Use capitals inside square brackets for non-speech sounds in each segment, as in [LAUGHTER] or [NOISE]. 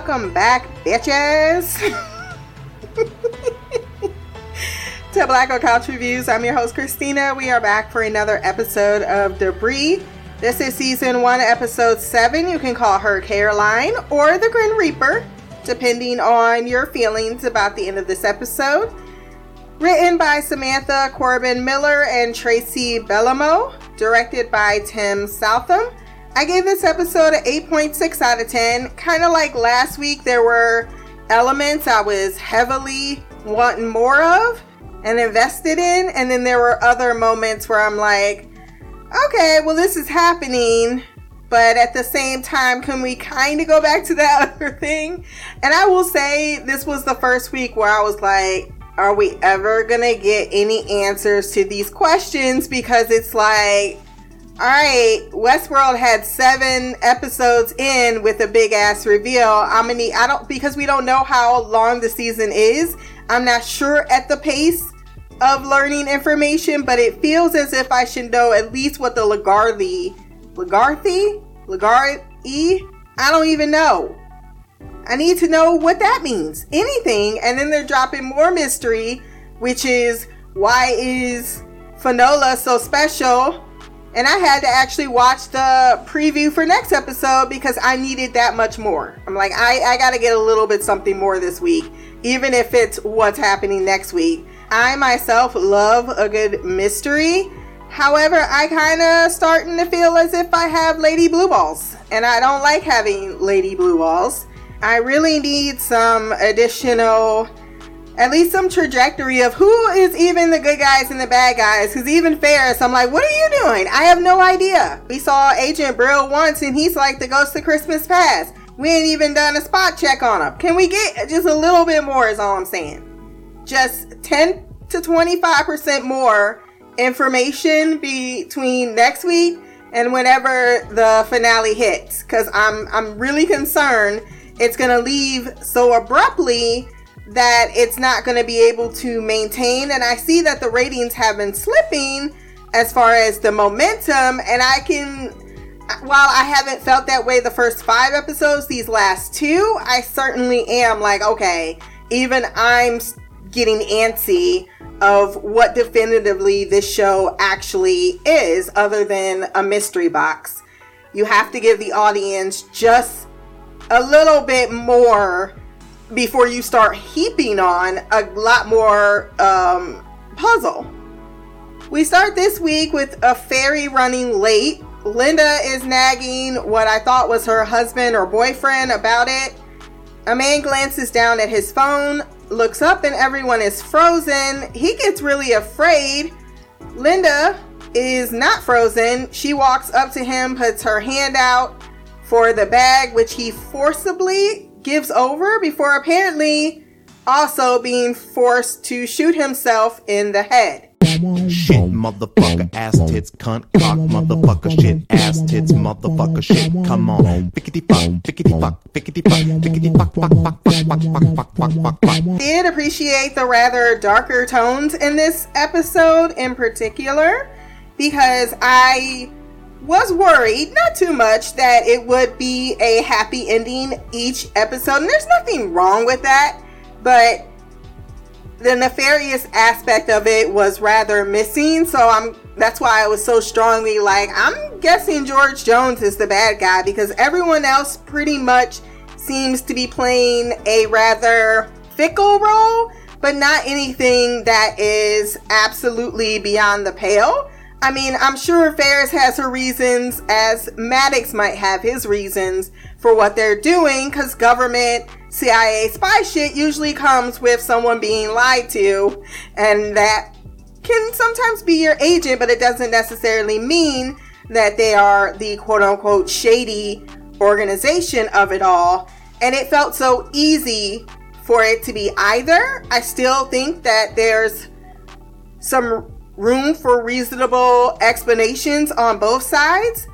welcome back, bitches. [LAUGHS] to Black on Couch Reviews. I'm your host, Christina. We are back for another episode of Debris. This is season one, episode seven. You can call her Caroline or the Grim Reaper, depending on your feelings about the end of this episode. Written by Samantha Corbin Miller and Tracy Bellomo, directed by Tim Southam. I gave this episode an 8.6 out of 10. Kind of like last week, there were elements I was heavily wanting more of and invested in. And then there were other moments where I'm like, okay, well, this is happening. But at the same time, can we kind of go back to that [LAUGHS] other thing? And I will say, this was the first week where I was like, are we ever going to get any answers to these questions? Because it's like, all right, Westworld had seven episodes in with a big ass reveal. How many? I don't because we don't know how long the season is. I'm not sure at the pace of learning information, but it feels as if I should know at least what the Lagarthe, Lagarthe, Lagarthe. I don't even know. I need to know what that means. Anything, and then they're dropping more mystery, which is why is Finola so special? And I had to actually watch the preview for next episode because I needed that much more. I'm like, I, I gotta get a little bit something more this week, even if it's what's happening next week. I myself love a good mystery. However, I kind of starting to feel as if I have Lady Blue Balls, and I don't like having Lady Blue Balls. I really need some additional at least some trajectory of who is even the good guys and the bad guys. Because even Ferris, I'm like, what are you doing? I have no idea. We saw Agent Brill once, and he's like the ghost of Christmas past. We ain't even done a spot check on him. Can we get just a little bit more? Is all I'm saying. Just 10 to 25% more information between next week and whenever the finale hits. Because I'm I'm really concerned it's gonna leave so abruptly that it's not going to be able to maintain. And I see that the ratings have been slipping as far as the momentum. And I can, while I haven't felt that way the first five episodes, these last two, I certainly am like, okay, even I'm getting antsy of what definitively this show actually is, other than a mystery box. You have to give the audience just a little bit more before you start heaping on a lot more um, puzzle. We start this week with a ferry running late. Linda is nagging what I thought was her husband or boyfriend about it. A man glances down at his phone, looks up, and everyone is frozen. He gets really afraid. Linda is not frozen. She walks up to him, puts her hand out for the bag, which he forcibly gives over before apparently also being forced to shoot himself in the head. Shit, motherfucker, ass tits, cunt, cock, motherfucker, shit, ass tits, motherfucker, shit, come on. Fickety fuck, fickety fuck, fickety fuck, fickety fuck, fuck, fuck, fuck, fuck, fuck, fuck, fuck, fuck, fuck. Did appreciate the rather darker tones in this episode in particular because I was worried, not too much, that it would be a happy ending each episode. And there's nothing wrong with that, but the nefarious aspect of it was rather missing. So I'm that's why I was so strongly like, I'm guessing George Jones is the bad guy because everyone else pretty much seems to be playing a rather fickle role, but not anything that is absolutely beyond the pale. I mean, I'm sure Ferris has her reasons, as Maddox might have his reasons for what they're doing, because government CIA spy shit usually comes with someone being lied to, and that can sometimes be your agent, but it doesn't necessarily mean that they are the quote unquote shady organization of it all. And it felt so easy for it to be either. I still think that there's some room for reasonable explanations on both sides.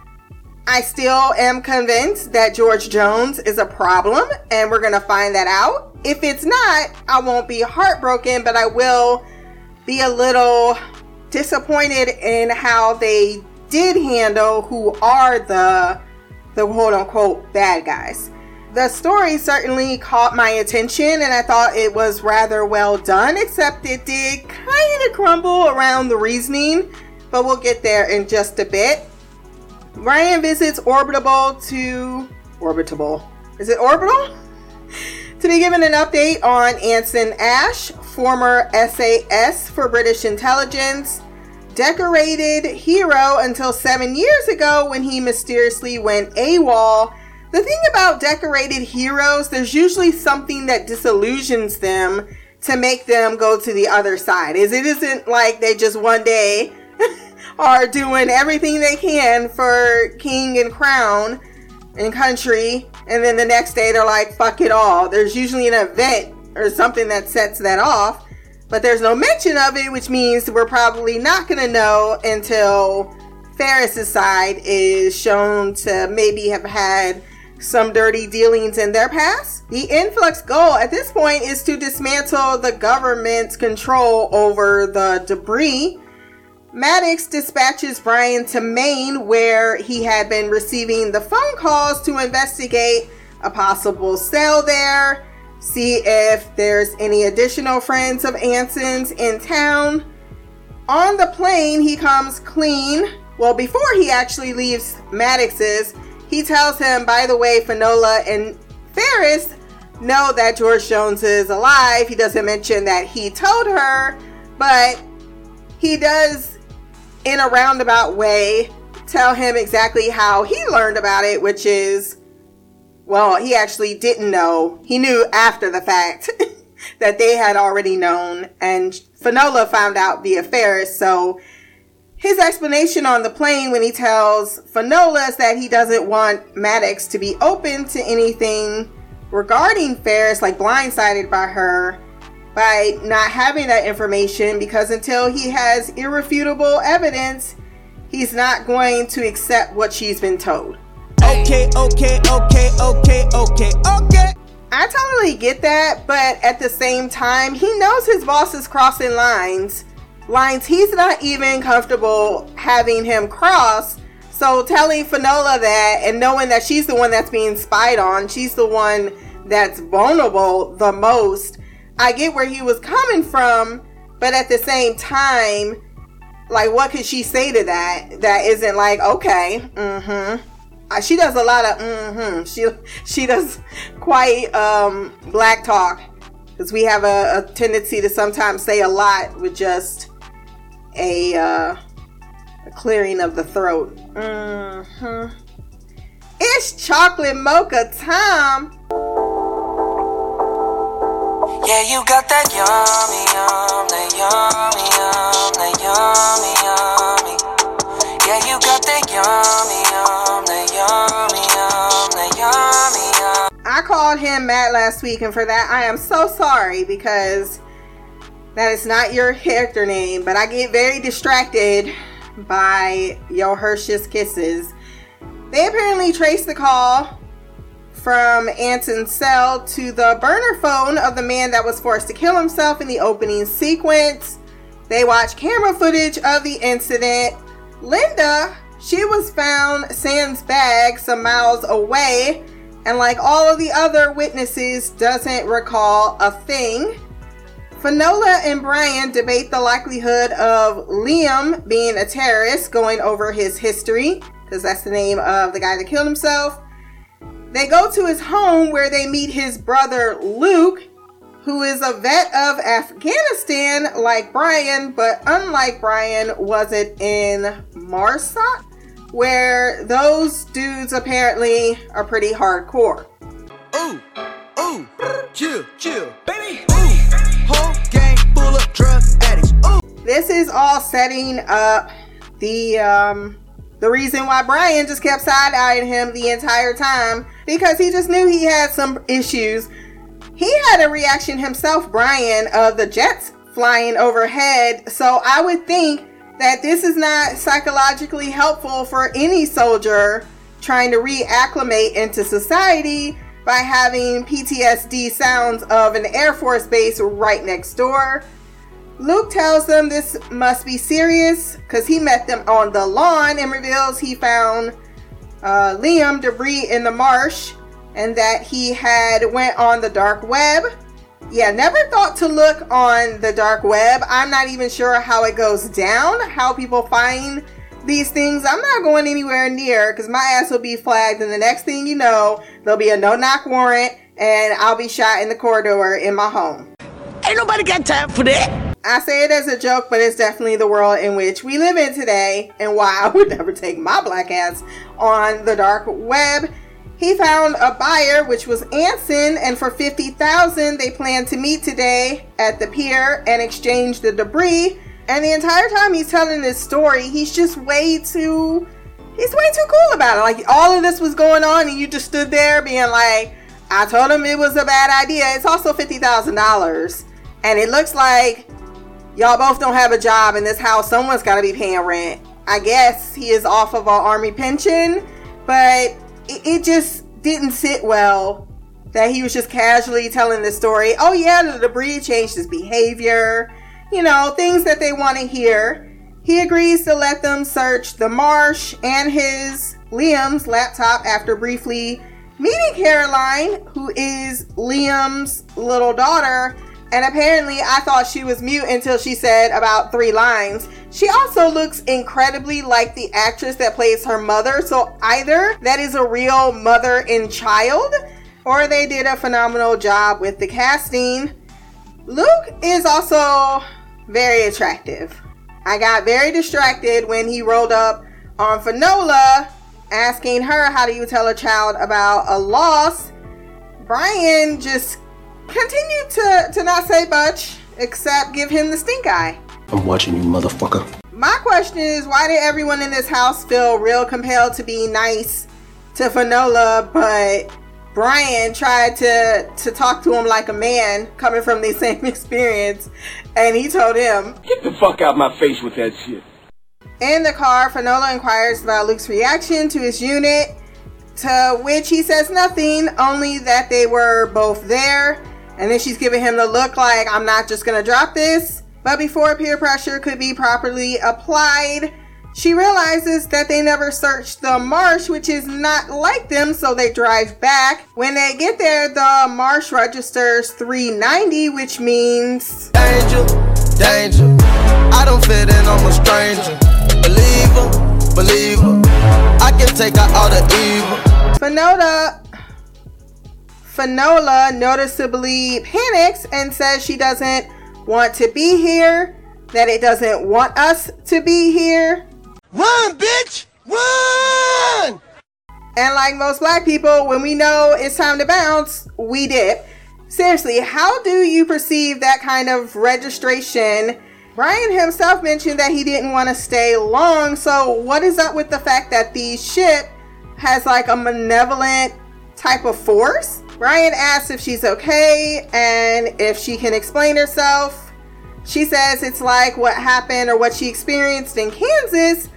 I still am convinced that George Jones is a problem, and we're going to find that out. If it's not, I won't be heartbroken, but I will be a little disappointed in how they did handle who are the the quote unquote bad guys. The story certainly caught my attention and I thought it was rather well done, except it did kind of crumble around the reasoning, but we'll get there in just a bit. Ryan visits Orbitable to. Orbitable. Is it Orbital? [LAUGHS] to be given an update on Anson Ash, former SAS for British intelligence, decorated hero until seven years ago when he mysteriously went AWOL the thing about decorated heroes, there's usually something that disillusions them to make them go to the other side. Is it isn't like they just one day [LAUGHS] are doing everything they can for king and crown and country, and then the next day they're like, fuck it all. There's usually an event or something that sets that off, but there's no mention of it, which means we're probably not gonna know until Ferris's side is shown to maybe have had some dirty dealings in their past. The influx goal at this point is to dismantle the government's control over the debris. Maddox dispatches Bryan to Maine, where he had been receiving the phone calls to investigate a possible sale there, see if there's any additional friends of Anson's in town. On the plane, he comes clean. Well, before he actually leaves Maddox's, he tells him, by the way, Finola and Ferris know that George Jones is alive. He doesn't mention that he told her, but he does, in a roundabout way, tell him exactly how he learned about it, which is, well, he actually didn't know. He knew after the fact [LAUGHS] that they had already known, and Finola found out via Ferris, so his explanation on the plane when he tells Finola that he doesn't want Maddox to be open to anything regarding Ferris, like blindsided by her, by not having that information, because until he has irrefutable evidence, he's not going to accept what she's been told. Okay, okay, okay, okay, okay, okay. I totally get that, but at the same time, he knows his boss is crossing lines lines he's not even comfortable having him cross. So telling Finola that and knowing that she's the one that's being spied on, she's the one that's vulnerable the most. I get where he was coming from, but at the same time, like what could she say to that that isn't like okay, mm-hmm. Uh, she does a lot of mm-hmm. She she does quite um black talk because we have a, a tendency to sometimes say a lot with just a, uh, a clearing of the throat. Mm-hmm. It's chocolate mocha time. Yeah, you got that yummy, yum, that yummy, yum, that yummy, yummy. Yeah, you got that yummy, yum, that yummy, yum, that yummy, yum. I called him Matt last week, and for that I am so sorry because that is not your character name, but I get very distracted by your Hershey's kisses. They apparently traced the call from Anson's cell to the burner phone of the man that was forced to kill himself in the opening sequence. They watch camera footage of the incident. Linda, she was found Sam's bag some miles away, and like all of the other witnesses, doesn't recall a thing. Finola and Bryan debate the likelihood of Liam being a terrorist, going over his history, because that's the name of the guy that killed himself. They go to his home where they meet his brother Luke, who is a vet of Afghanistan like Bryan, but unlike Bryan, wasn't in MARSOC, where those dudes apparently are pretty hardcore. Ooh, ooh, chill, chill, This is all setting up the um the reason why Bryan just kept side eyeing him the entire time because he just knew he had some issues. He had a reaction himself, Bryan, of the jets flying overhead. So I would think that this is not psychologically helpful for any soldier trying to reacclimate into society by having PTSD sounds of an Air Force base right next door. Luke tells them this must be serious because he met them on the lawn and reveals he found uh, Liam debris in the marsh and that he had went on the dark web. Yeah, never thought to look on the dark web. I'm not even sure how it goes down, how people find these things. I'm not going anywhere near because my ass will be flagged, and the next thing you know, there'll be a no knock warrant, and I'll be shot in the corridor in my home. Ain't nobody got time for that. I say it as a joke, but it's definitely the world in which we live in today, and why I would never take my black ass on the dark web. He found a buyer, which was Anson, and for fifty thousand, they plan to meet today at the pier and exchange the debris. And the entire time he's telling this story, he's just way too, he's way too cool about it. Like all of this was going on, and you just stood there being like, "I told him it was a bad idea." It's also fifty thousand dollars, and it looks like y'all both don't have a job in this house. Someone's got to be paying rent. I guess he is off of our army pension, but it, it just didn't sit well that he was just casually telling the story. Oh, yeah, the debris changed his behavior, you know, things that they want to hear. He agrees to let them search the marsh and his Liam's laptop after briefly meeting Caroline, who is Liam's little daughter. And apparently, I thought she was mute until she said about three lines. She also looks incredibly like the actress that plays her mother. So either that is a real mother and child, or they did a phenomenal job with the casting. Luke is also very attractive. I got very distracted when he rolled up on Finola asking her, How do you tell a child about a loss? Bryan just continued to, to not say much except give him the stink eye. I'm watching you, motherfucker. My question is why did everyone in this house feel real compelled to be nice to Finola, but Bryan tried to to talk to him like a man coming from the [LAUGHS] same experience, and he told him Get the fuck out my face with that shit. in the car, Finola inquires about Luke's reaction to his unit, to which he says nothing, only that they were both there. And then she's giving him the look like, I'm not just gonna drop this. But before peer pressure could be properly applied, she realizes that they never searched the marsh, which is not like them, so they drive back. When they get there, the marsh registers 390, which means danger, danger. I don't fit in, I'm a stranger. Believer, believer. I can take out all the evil. Finola noticeably panics and says she doesn't want to be here, that it doesn't want us to be here. Run, bitch! Run! And like most black people, when we know it's time to bounce, we dip. Seriously, how do you perceive that kind of registration? Bryan himself mentioned that he didn't want to stay long, so what is up with the fact that the ship has like a malevolent type of force? Bryan asks if she's okay and if she can explain herself. She says it's like what happened or what she experienced in Kansas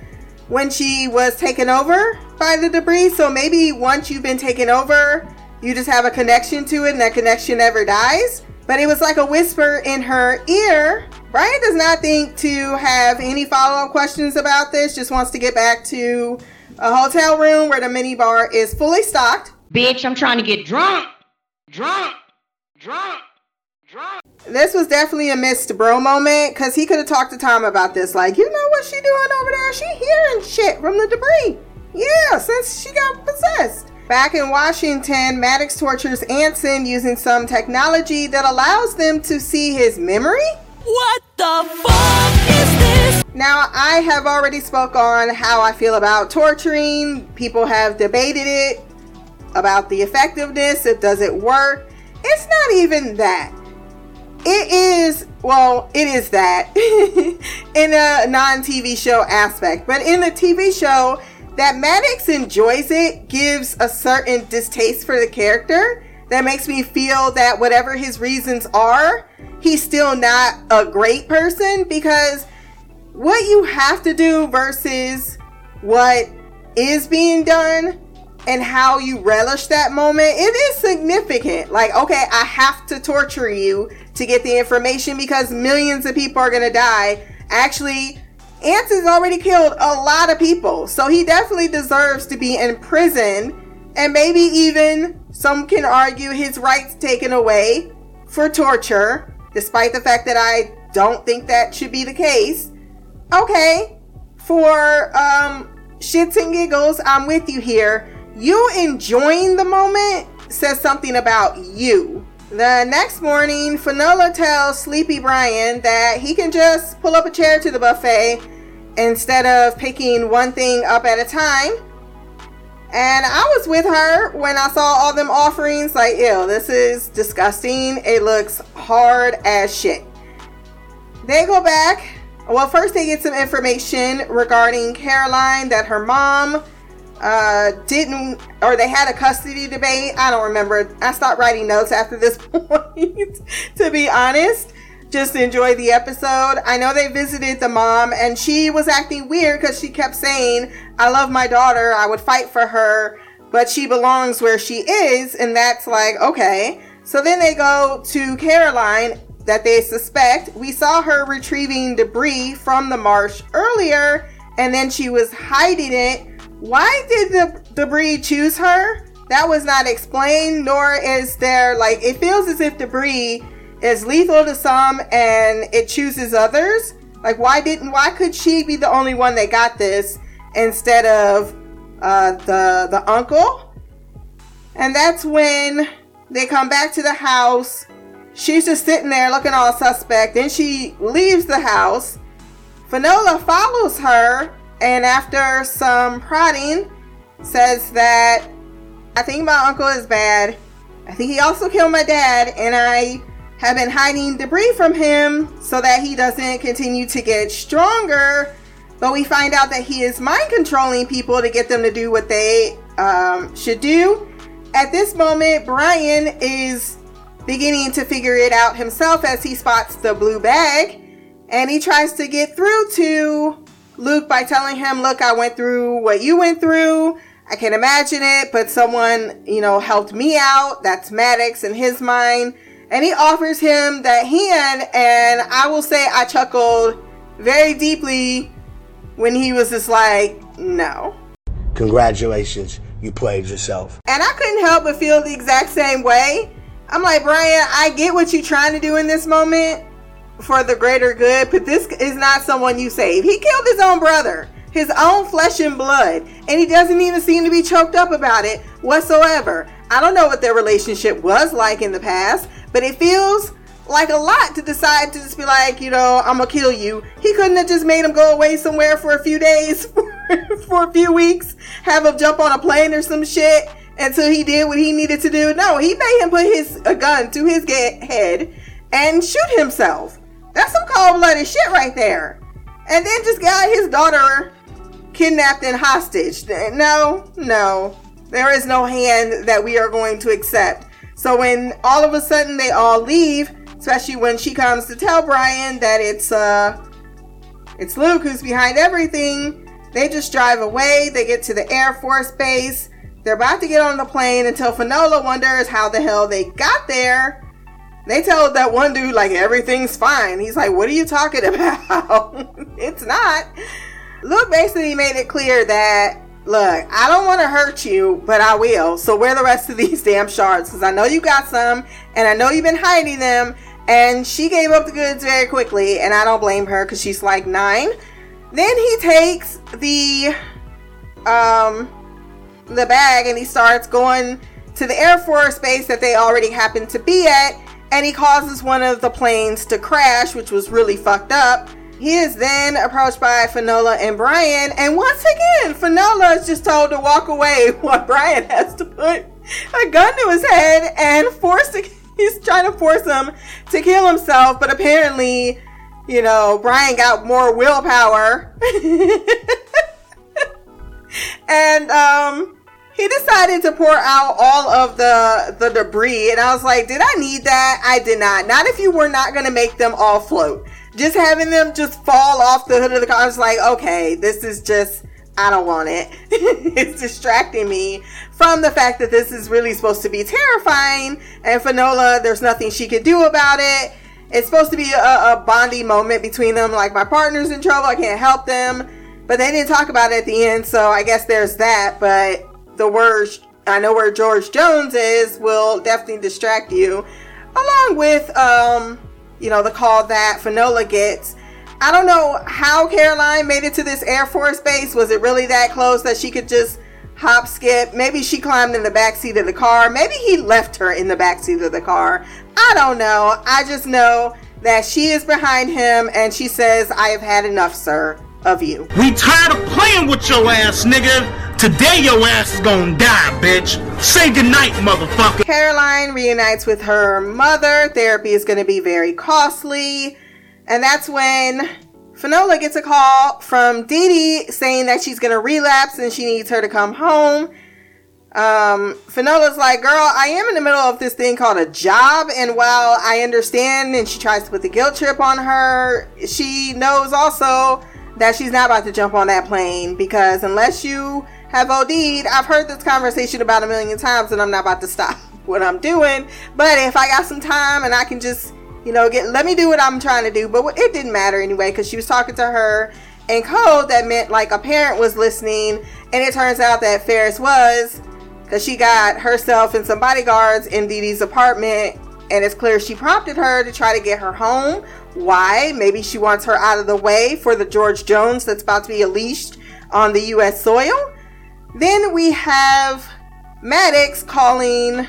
when she was taken over by the debris. So maybe once you've been taken over, you just have a connection to it and that connection never dies. But it was like a whisper in her ear. Bryan does not think to have any follow up questions about this, just wants to get back to a hotel room where the minibar is fully stocked. Bitch, I'm trying to get drunk. Drunk. Drunk. Drunk. This was definitely a missed bro moment because he could have talked to Tom about this. Like, you know what she doing over there? She hearing shit from the debris. Yeah, since she got possessed. Back in Washington, Maddox tortures Anson using some technology that allows them to see his memory. What the fuck is this? Now, I have already spoke on how I feel about torturing. People have debated it about the effectiveness. It does it work? It's not even that. It is, well, it is that [LAUGHS] in a non TV show aspect. But in the TV show, that Maddox enjoys it gives a certain distaste for the character that makes me feel that whatever his reasons are, he's still not a great person because what you have to do versus what is being done and how you relish that moment, it is significant. Like, okay, I have to torture you to get the information because millions of people are gonna die. Actually, Anson's already killed a lot of people, so he definitely deserves to be in prison and maybe even some can argue his rights taken away for torture, despite the fact that I don't think that should be the case. Okay, for um, shits and giggles, I'm with you here. You enjoying the moment says something about you. The next morning, Finola tells Sleepy Bryan that he can just pull up a chair to the buffet instead of picking one thing up at a time. And I was with her when I saw all them offerings. Like, ew, this is disgusting. It looks hard as shit. They go back. Well, first they get some information regarding Caroline that her mom uh, didn't, or they had a custody debate. I don't remember. I stopped writing notes after this [LAUGHS] point, to be honest. Just enjoy the episode. I know they visited the mom and she was acting weird because she kept saying, I love my daughter. I would fight for her, but she belongs where she is. And that's like, okay. So then they go to Caroline that they suspect. We saw her retrieving debris from the marsh earlier and then she was hiding it why did the debris choose her? That was not explained, nor is there like it feels as if debris is lethal to some and it chooses others. Like why didn't why could she be the only one that got this instead of uh, the the uncle? And that's when they come back to the house. She's just sitting there looking all suspect. Then she leaves the house. Finola follows her and after some prodding, says that I think my uncle is bad. I think he also killed my dad, and I have been hiding debris from him so that he doesn't continue to get stronger. But we find out that he is mind controlling people to get them to do what they um, should do. At this moment, Bryan is beginning to figure it out himself as he spots the blue bag and he tries to get through to Luke by telling him, Look, I went through what you went through. I can't imagine it, but someone, you know, helped me out. That's Maddox in his mind. And he offers him that hand. And I will say, I chuckled very deeply when he was just like, No. Congratulations, you played yourself. And I couldn't help but feel the exact same way. I'm like, Bryan, I get what you're trying to do in this moment, for the greater good, but this is not someone you save. He killed his own brother, his own flesh and blood, and he doesn't even seem to be choked up about it whatsoever. I don't know what their relationship was like in the past, but it feels like a lot to decide to just be like, you know, I'm gonna kill you. He couldn't have just made him go away somewhere for a few days, [LAUGHS] for a few weeks, have him jump on a plane or some shit until he did what he needed to do. No, he made him put his a gun to his head and shoot himself. That's some cold blooded shit right there. And then just got his daughter kidnapped and hostage. No, no. There is no hand that we are going to accept. So when all of a sudden they all leave, especially when she comes to tell Bryan that it's uh it's Luke who's behind everything, they just drive away. They get to the Air Force base. They're about to get on the plane until Finola wonders how the hell they got there. They tell that one dude like everything's fine. He's like, "What are you talking [LAUGHS] about? it's not." Luke basically made it clear that look, I don't want to hurt you, but I will. So where the rest of these [LAUGHS] damn shards? Because I know you got some, and I know you've been hiding them. And she gave up the goods very quickly, and I don't blame her because she's like nine. Then he takes the um the bag and he starts going to the Air Force base that they already happen to be at and he causes one of the planes to crash, which was really fucked up. He is then approached by Finola and Bryan, and once again, Finola is just told to walk away [LAUGHS] while Bryan has to put a gun to his head and force to, [LAUGHS] he's trying to force him to kill himself, but apparently, you know, Bryan got more willpower. [LAUGHS] and um he decided to pour out all of the the debris and i was like did i need that? I did not. Not if you were not going to make them all float. Just having them just fall off the hood of the car i was like okay this is just i don't want it. [LAUGHS] It's distracting me from the fact that this is really supposed to be terrifying and finola there's nothing she could do about it. It's supposed to be a, a bonding moment between them like my partner's in trouble i can't help them. But they didn't talk about it at the end so i guess there's that but the words I know where George Jones is will definitely distract you, along with um, you know, the call that Finola gets. I don't know how Caroline made it to this Air Force base. Was it really that close that she could just hop skip? Maybe she climbed in the back seat of the car. Maybe he left her in the back seat of the car. I don't know. I just know that she is behind him and she says, I have had enough, sir, of you. We tired of playing with your ass, nigga. Today your ass is gonna die, bitch. Say goodnight, motherfucker. Caroline reunites with her mother. Therapy is to be very costly. And that's when Finola gets a call from Dee Dee saying that she's to relapse and she needs her to come home. Um, Finola's like, girl, I am in the middle of this thing called a job. And while I understand and she tries to put the guilt trip on her, she knows also that she's not about to jump on that plane because unless you have OD'd, I've heard this conversation about a million times and I'm not about to stop [LAUGHS] what I'm doing. But if I got some time and I can just, you know, get, let me do what I'm trying to do. But it didn't matter anyway because she was talking to her in code that meant like a parent was listening. And it turns out that Ferris was because she got herself and some bodyguards in Dee Dee's apartment. And it's clear she prompted her to try to get her home. Why? Maybe she wants her out of the way for the George Jones that's about to be unleashed on the U.S. soil. Then we have Maddox calling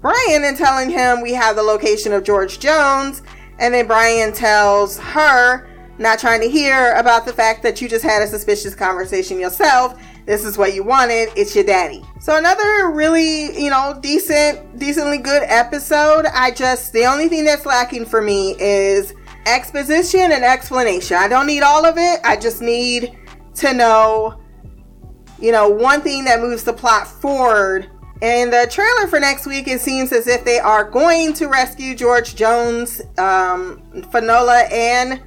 Bryan and telling him we have the location of George Jones. And then Bryan tells her, not trying to hear about the fact that you just had a suspicious conversation yourself. This is what you wanted. It's your daddy. So another really, you know, decent, decently good episode. I just, the only thing that's lacking for me is exposition and explanation. I don't need all of it. I just need to know, you know, one thing that moves the plot forward. In the trailer for next week, it seems as if they are going to rescue George Jones. Um, Finola and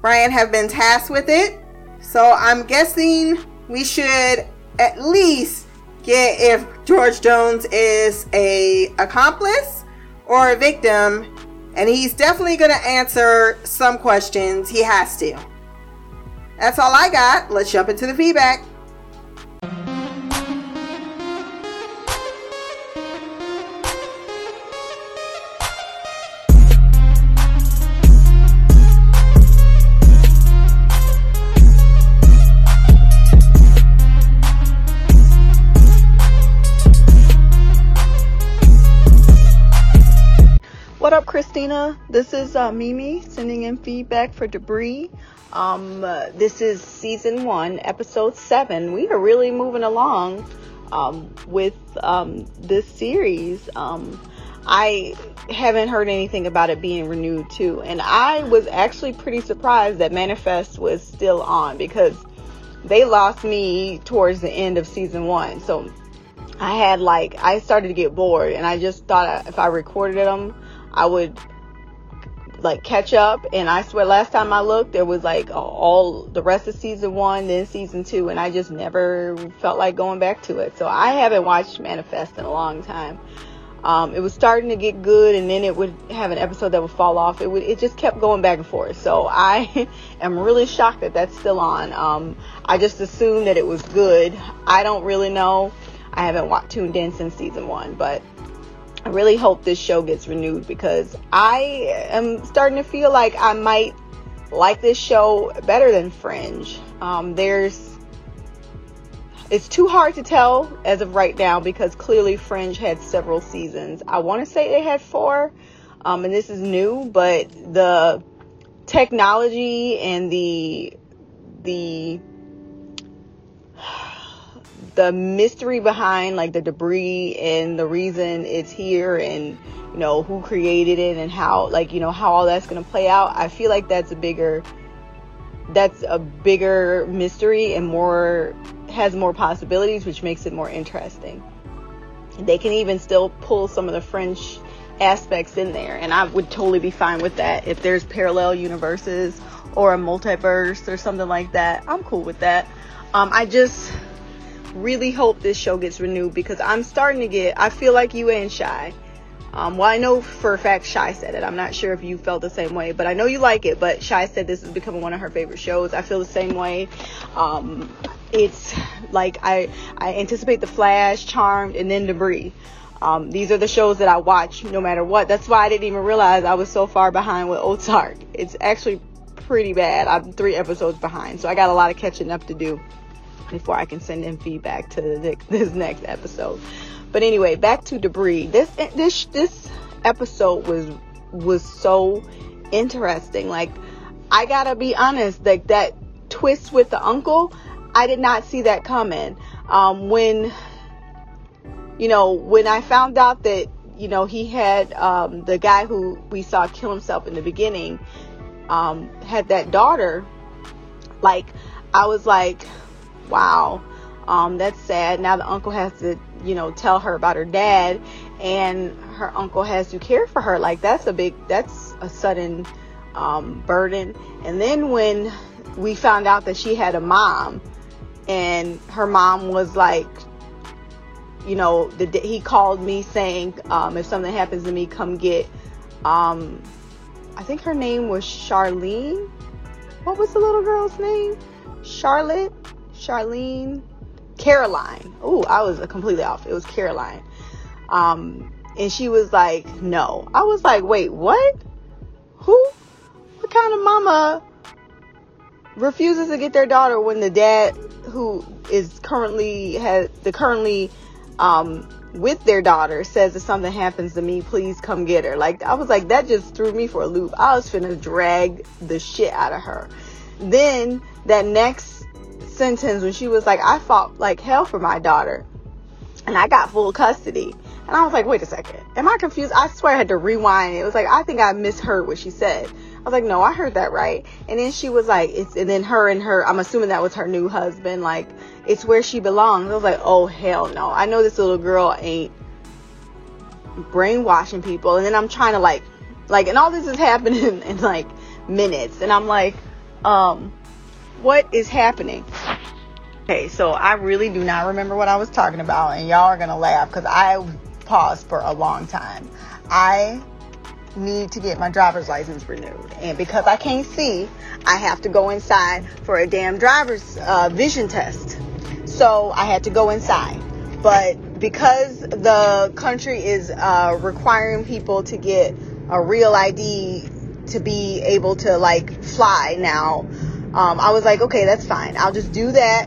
Ryan have been tasked with it. So I'm guessing we should at least get if George Jones is a accomplice or a victim and he's definitely going to answer some questions. He has to. That's all I got. Let's jump into the feedback. This is uh, Mimi sending in feedback for Debris. Um, uh, this is season one, episode seven. We are really moving along um, with um, this series. Um, I haven't heard anything about it being renewed too, and I was actually pretty surprised that Manifest was still on because they lost me towards the end of season one. So I had like I started to get bored, and I just thought if I recorded them, I would like catch up. And I swear, last time I looked, there was like all the rest of season one, then season two, and I just never felt like going back to it. So I haven't watched Manifest in a long time. Um, it was starting to get good, and then it would have an episode that would fall off. It would, it just kept going back and forth. So I [LAUGHS] am really shocked that that's still on. Um, I just assumed that it was good. I don't really know. I haven't tuned in since season one, but I really hope this show gets renewed because I am starting to feel like I might like this show better than Fringe. Um, there's it's too hard to tell as of right now because clearly Fringe had several seasons. I want to say they had four, um, and this is new, but the technology and the the the mystery behind like the debris and the reason it's here and you know who created it and how like you know how all that's going to play out i feel like that's a bigger that's a bigger mystery and more has more possibilities which makes it more interesting. They can even still pull some of the Fringe aspects in there and i would totally be fine with that. If there's parallel universes or a multiverse or something like that i'm cool with that. Um, i just really hope this show gets renewed because I'm starting to get, I feel like you and Shy. Um, well, I know for a fact Shy said it. I'm not sure if you felt the same way, but I know you like it. But Shy said this is becoming one of her favorite shows. I feel the same way. Um, it's like I I anticipate the Flash, Charmed, and then Debris. Um, these are the shows that I watch no matter what. That's why I didn't even realize I was so far behind with Ozark. It's actually pretty bad. I'm three episodes behind, so I got a lot of catching up to do before I can send in feedback to the, [LAUGHS] this next episode. But anyway, back to Debris. This this this episode was was so interesting. Like I gotta be honest, like that twist with the uncle, I did not see that coming. Um, when you know when I found out that you know he had um, the guy who we saw kill himself in the beginning um, had that daughter, like I was like, wow, um, that's sad. Now the uncle has to, you know, tell her about her dad, and her uncle has to care for her. Like that's a big, that's a sudden um, burden. And then when we found out that she had a mom, and her mom was like, you know, the he called me saying, um, if something happens to me, come get. Um, I think her name was Charlene. What was the little girl's name? Charlotte, Charlene, Caroline. Oh, I was completely off. It was Caroline. Um, and she was like, no. I was like, wait, what? Who? What kind of mama refuses to get their daughter when the dad who is currently has the currently um with their daughter says if something happens to me, please come get her. Like I was like that just threw me for a loop. I was finna drag the shit out of her. Then that next sentence when she was like, I fought like hell for my daughter and I got full custody. And I was like, wait a second. Am I confused? I swear I had to rewind. It was like, I think I misheard what she said. I was like, no, I heard that right. And then she was like, it's, and then her and her, I'm assuming that was her new husband, like, it's where she belongs. I was like, oh, hell no. I know this little girl ain't brainwashing people. And then I'm trying to, like, like, and all this is happening in, [LAUGHS] in like minutes. And I'm like, um, what is happening? Okay, so I really do not remember what I was talking about, and y'all are gonna laugh because I paused for a long time. I need to get my driver's license renewed, and because I can't see, I have to go inside for a damn driver's uh, vision test. So I had to go inside, but because the country is uh, requiring people to get a real ID to be able to like fly now, um, I was like, okay, that's fine. I'll just do that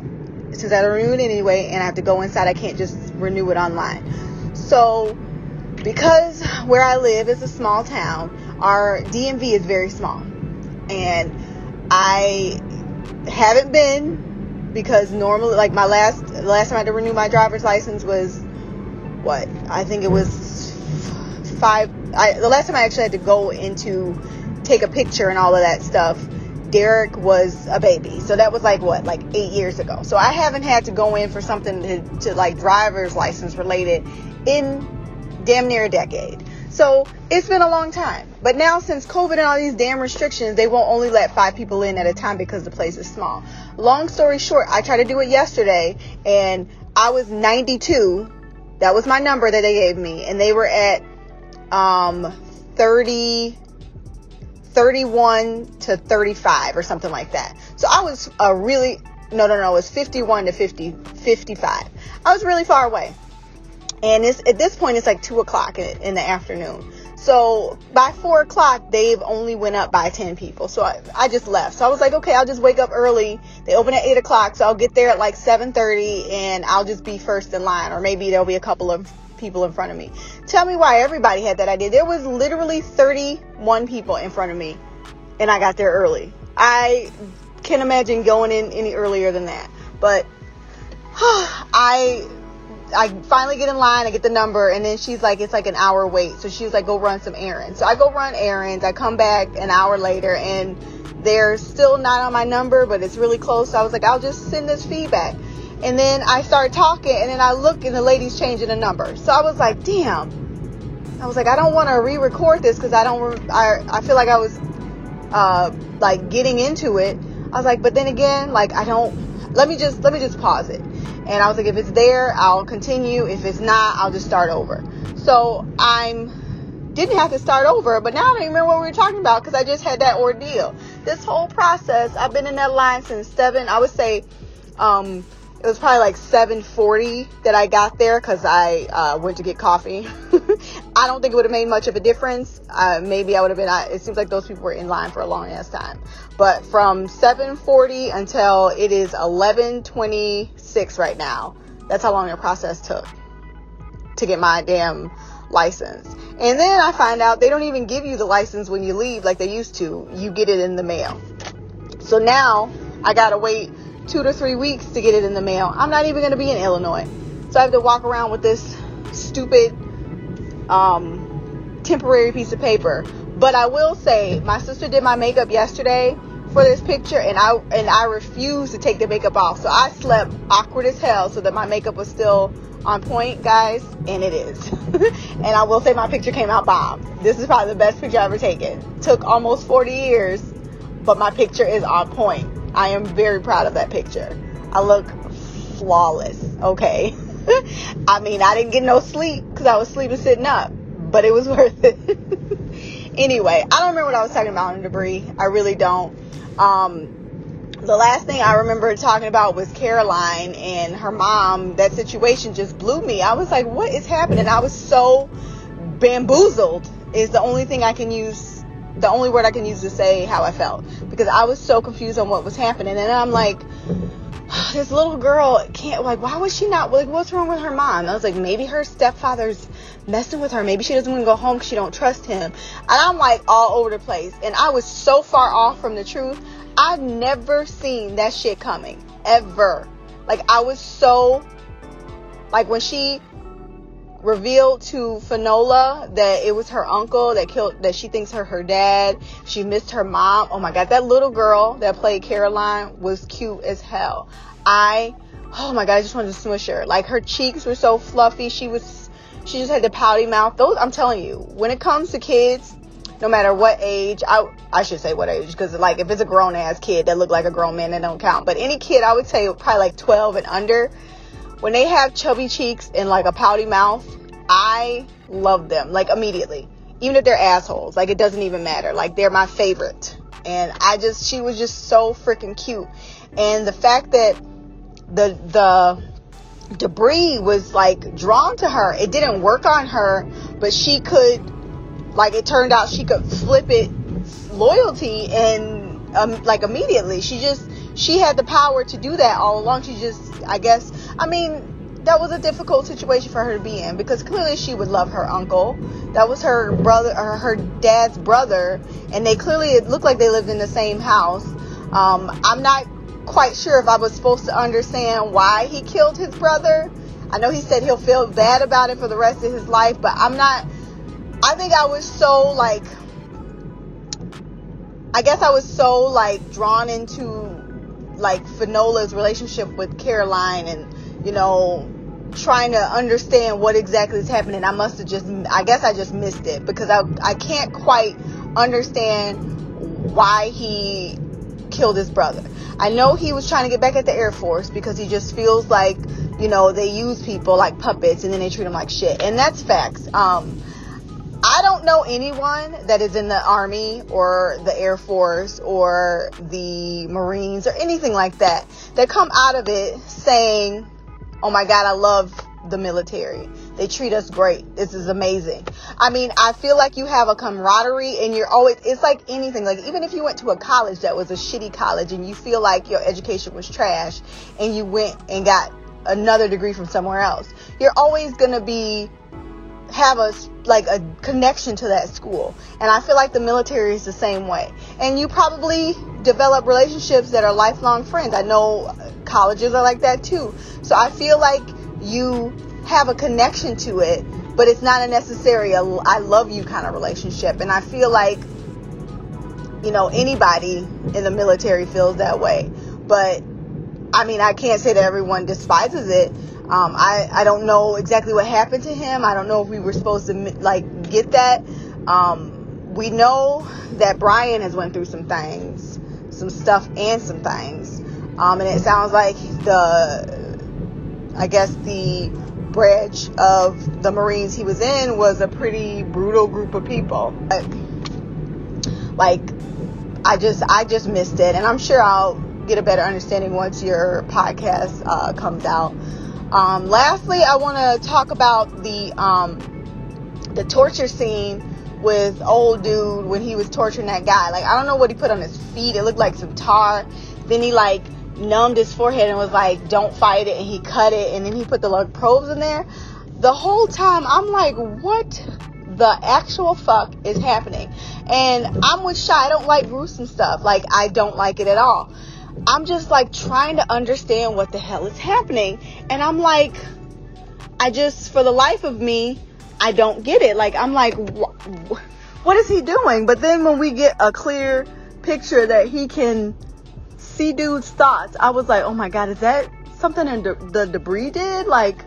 since I don't renew it anyway, and I have to go inside. I can't just renew it online. So because [LAUGHS] where I live is a small town, our DMV is very small. And I haven't been because normally like my last last time I had to renew my driver's license was what? I think it was five I the last time I actually had to go into take a picture and all of that stuff. Derek was a baby. So that was like what, like eight years ago. So I haven't had to go in for something to, to like driver's license related in damn near a decade. So it's been a long time. But now since COVID and all these damn restrictions, they won't only let five people in at a time because the place is small. Long story short, I tried to do it yesterday and I was 92. That was my number that they gave me. And they were at um 30 31 to 35 or something like that. So I was a really no no no, it was 51 to 50 55. I was really far away. And it's at this point it's like two o'clock in, in the afternoon. So by four o'clock they've only went up by 10 people. So I, I just left. So i was like okay i'll just wake up early. They open at 8 o'clock so i'll get there at like 7.30 and i'll just be first in line or maybe there'll be a couple of people in front of me tell me why everybody had that idea there was literally 31 people in front of me and i got there early i can't imagine going in any earlier than that but [SIGHS] i I finally get in line, I get the number, and then she's like, it's like an hour wait. So she was like, go run some errands. So I go run errands. I come back an hour later, and they're still not on my number, but it's really close. So I was like, I'll just send this feedback. And then I start talking, and then I look, and the lady's changing the number. So I was like, damn. I was like, I don't want to re-record this because I don't. I I feel like I was uh like getting into it. I was like, but then again, like I don't. Let me just let me just pause it. And I was like, if it's there, I'll continue. If it's not, I'll just start over. So I'm didn't have to start over, but now I don't even remember what we were talking about because I just had that ordeal. This whole process, I've been in that line since seven, I would say, um, it was probably like 7:40 that I got there because I uh, went to get coffee. [LAUGHS] I don't think it would have made much of a difference. Uh, maybe I would have been. it seems like those people were in line for a long ass time. But from 7:40 until it is 11:26 right now, that's how long the process took to get my damn license. And then I find out they don't even give you the license when you leave like they used to. You get it in the mail. So now I gotta wait two to three weeks to get it in the mail. I'm not even going to be in Illinois. So I have to walk around with this stupid um, temporary piece of paper. But I will say, my sister did my makeup yesterday for this picture, and I and I refused to take the makeup off. So I slept awkward as hell, so that my makeup was still on point, guys, and it is. [LAUGHS] and I will say, my picture came out bomb. This is probably the best picture I've ever taken. Took almost 40 years, but my picture is on point. I am very proud of that picture. I look flawless, okay? [LAUGHS] I mean, I didn't get no sleep because I was sleeping sitting up, but it was [LAUGHS] worth it. anyway, I don't remember what I was talking about in debris. I really don't. Um, the last thing I remember talking about was Caroline and her mom. That situation just blew me. I was like, what is happening? I was so bamboozled, is the only thing I can use the only word I can use to say how I felt. Because I was so confused on what was happening. And I'm like, [SIGHS] this little girl can't like why was she not like what's wrong with her mom i was like maybe her stepfather's messing with her. Maybe she doesn't want to go home because she don't trust him. And i'm like all over the place. And i was so far off from the truth. I've never seen that shit coming. Ever. Like i was so like when she revealed to Finola that it was her uncle that killed that she thinks her her dad. She missed her mom. Oh my god, that little girl that played Caroline was cute as hell. I oh my god, I just wanted to smush her. Like her cheeks were so fluffy. She was she just had the pouty mouth. Those I'm telling you, when it comes to kids, no matter what age, I I should say what age because like if it's a grown ass kid that look like a grown man, that don't count. But any kid, I would say probably like 12 and under when they have chubby cheeks and like a pouty mouth, I love them like immediately. Even if they're assholes, like it doesn't even matter. Like they're my favorite. And I just she was just so freaking cute. And the fact that the the debris was like drawn to her, it didn't work on her, but she could like it turned out she could flip it loyalty and um, like immediately. She just she had the power to do that all along. She just I guess I mean that was a difficult situation for her to be in because clearly she would love her uncle. That was her brother or her dad's brother, and they clearly it looked like they lived in the same house. Um, I'm not quite sure if I was supposed to understand why he killed his brother. I know he said he'll feel bad about it for the rest of his life, but I'm not. I think I was so like. I guess I was so like drawn into like Finola's relationship with Caroline and you know trying to understand what exactly is happening. I must have just, I guess I just missed it because I, I can't quite understand why he killed his brother. I know he was trying to get back at the Air Force because he just feels like, you know, they use people like puppets and then they treat them like shit. And that's facts. Um, don't know anyone that is in the Army or the Air Force or the Marines or anything like that that come out of it saying, oh my God, I love the military. They treat us great. This is amazing. I mean, I feel like you have a camaraderie and you're always, it's like anything. Like, even if you went to a college that was a shitty college and you feel like your education was trash and you went and got another degree from somewhere else, you're always going to be have a like a connection to that school. And i feel like the military is the same way. And you probably develop relationships that are lifelong friends. I know colleges are like that too. So i feel like you have a connection to it but it's not a necessary a i love you kind of relationship. And i feel like you know anybody in the military feels that way. But i mean i can't say that everyone despises it um, I, I don't know exactly what happened to him. I don't know if we were supposed to like get that. Um, we know that Bryan has went through some things, some stuff and some things. Um, and it sounds like the, I guess the branch of the Marines he was in was a pretty brutal group of people. Like, I just, I just missed it. And I'm sure I'll get a better understanding once your podcast uh, comes out. Um, lastly, I want to talk about the um, the torture scene with old dude when he was torturing that guy. Like I don't know what he put on his feet. It looked like some tar. Then he like numbed his forehead and was like, "Don't fight it," and he cut it, and then he put the like probes in there. The whole time I'm like, what the actual fuck is happening? And I'm with Shy. I don't like gruesome stuff. Like I don't like it at all. I'm just like trying to understand what the hell is happening, and I'm like, I just for the life of me, I don't get it. Like I'm like, wh- what is he doing? But then when we get a clear picture that he can see dude's thoughts, I was like, oh my god, is that something in the, the debris did? Like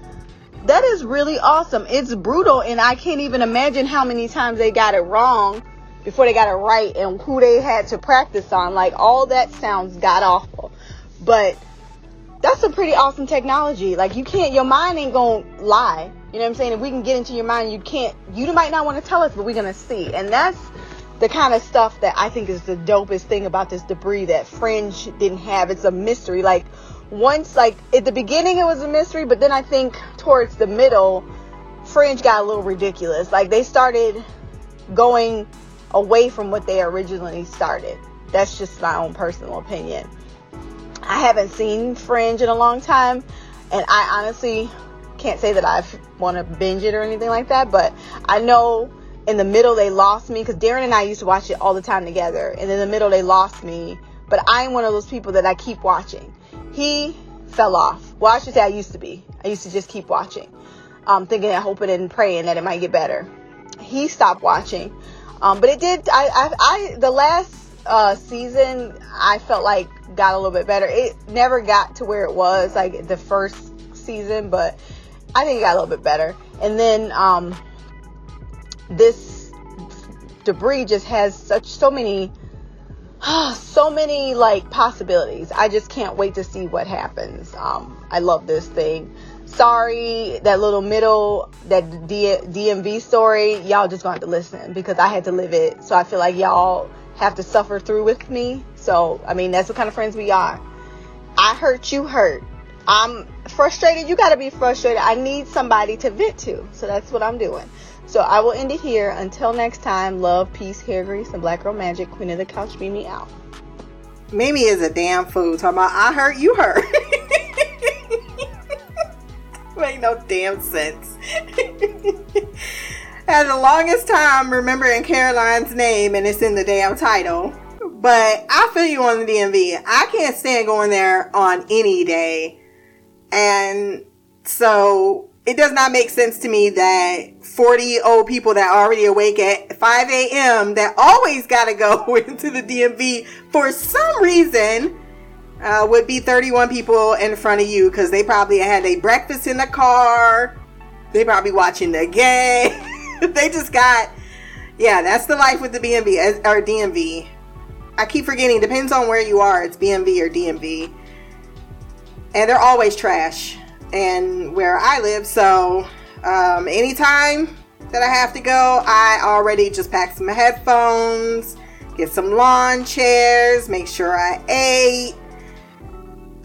that is really awesome. It's brutal, and I can't even imagine how many times they got it wrong before they got it right and who they had to practice on. Like all that sounds god awful. But that's a pretty awesome technology. Like you can't your mind ain't gonna lie. You know what I'm saying? If we can get into your mind, you can't you might not want to tell us, but we're gonna see. And that's the kind of stuff that I think is the dopest thing about this debris that Fringe didn't have. It's a mystery. Like once like at the beginning it was a mystery, but then I think towards the middle, Fringe got a little ridiculous. Like they started going away from what they originally started. That's just my own personal opinion. I haven't seen Fringe in a long time, and I honestly can't say that I want to binge it or anything like that, but I know in the middle they lost me because Darren and I used to watch it all the time together, and in the middle they lost me. But I'm one of those people that I keep watching. He fell off. Well, I should say I used to be. I used to just keep watching, um, thinking and hoping and praying that it might get better. He stopped watching. Um, but it did. I, I, I the last uh, season I felt like got a little bit better. It never got to where it was like the first season, but I think it got a little bit better. And then um, this debris just has such so many [SIGHS] so many like possibilities. I just can't wait to see what happens. Um, I love this thing sorry that little middle that D- DMV story y'all just gonna have to listen because I had to live it. So I feel like y'all have to suffer through with me. So I mean that's what kind of friends we are. I hurt you hurt. I'm frustrated you gotta be frustrated. I need somebody to vent to. So that's what I'm doing. So I will end it here. Until next time love peace hair grease and black girl magic. Queen of the couch Mimi out. Mimi is a damn fool. Talking about I hurt you hurt [LAUGHS] make no damn sense. [LAUGHS] Had the longest time remembering Caroline's name and it's in the damn title. But I feel you on the DMV. I can't stand going there on any day. And so it does not make sense to me that 40 old people that are already awake at 5 a.m. that always got to go [LAUGHS] into the DMV for some reason uh, would be 31 people in front of you because they probably had a breakfast in the car. They probably watching the game. [LAUGHS] they just got, yeah, that's the life with the BMV or DMV. I keep forgetting, depends on where you are. It's BMV or DMV. And they're always trash. And where I live, so um, anytime that I have to go, I already just pack some headphones, get some lawn chairs, make sure I ate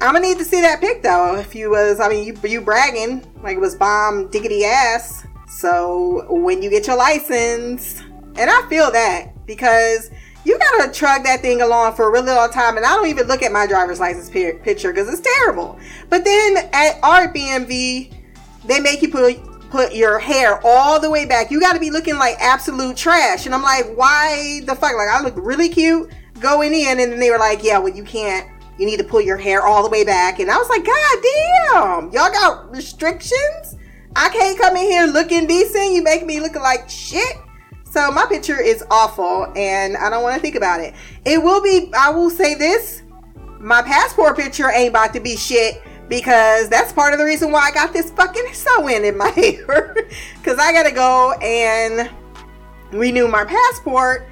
I'm gonna need to see that pic though. If you was, I mean, you you bragging like it was bomb diggity ass. So when you get your license, and I feel that because you gotta trug that thing along for a really long time, and I don't even look at my driver's license picture because it's terrible. But then at our BMV, they make you put put your hair all the way back. You got to be looking like absolute trash, and I'm like, why the fuck? Like I look really cute going in, and then they were like, yeah, well you can't you need to pull your hair all the way back. And I was like, God damn, y'all got restrictions? I can't come in here looking decent. You make me look like shit. So my picture is awful and I don't want to think about it. It will be, I will say this my passport picture ain't about to be shit because that's part of the reason why I got this fucking sewing in my [LAUGHS] hair. Because I gotta go and renew my passport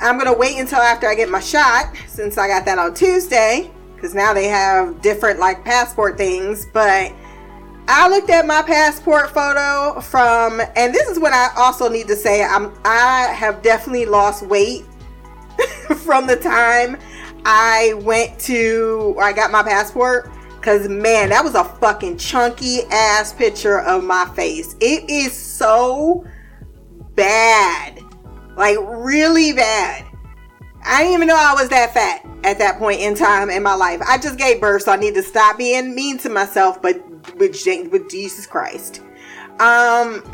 I'm gonna wait until after I get my shot since I got that on Tuesday because now they have different like passport things. But I looked at my passport photo from, and this is what I also need to say. I'm I have definitely lost weight [LAUGHS] from the time I went to, I got my passport. Cause man, that was a fucking chunky ass picture of my face. It is so bad. Like really bad. I didn't even know I was that fat at that point in time in my life. I just gave birth, so I need to stop being mean to myself, but with, with Jesus Christ. Um,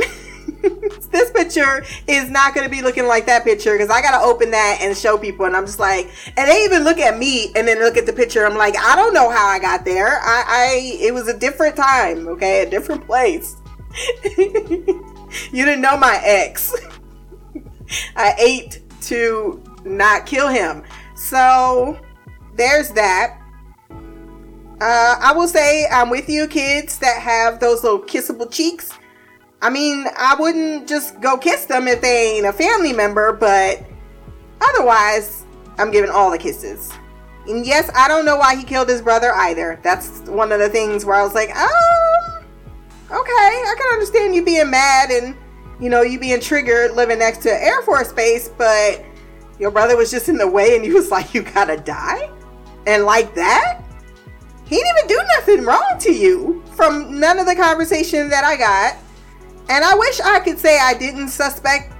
[LAUGHS] this picture is not going to be looking like that picture because I got to open that and show people. And I'm just like, and they even look at me and then look at the picture. I'm like, I don't know how I got there. I, I it was a different time, okay, a different place. [LAUGHS] you didn't know my ex. [LAUGHS] I ate to not kill him. So there's that. Uh, I will say I'm with you, kids that have those little kissable cheeks. I mean, I wouldn't just go kiss them if they ain't a family member, but otherwise, I'm giving all the kisses. And yes, I don't know why he killed his brother either. That's one of the things where I was like, oh, okay, I can understand you being mad and, you know, you being triggered living next to Air Force Base, but your brother was just in the way and he was [LAUGHS] like, you gotta die? And like that? He didn't even do nothing wrong to you from none of the conversation that I got. And I wish I could say I didn't suspect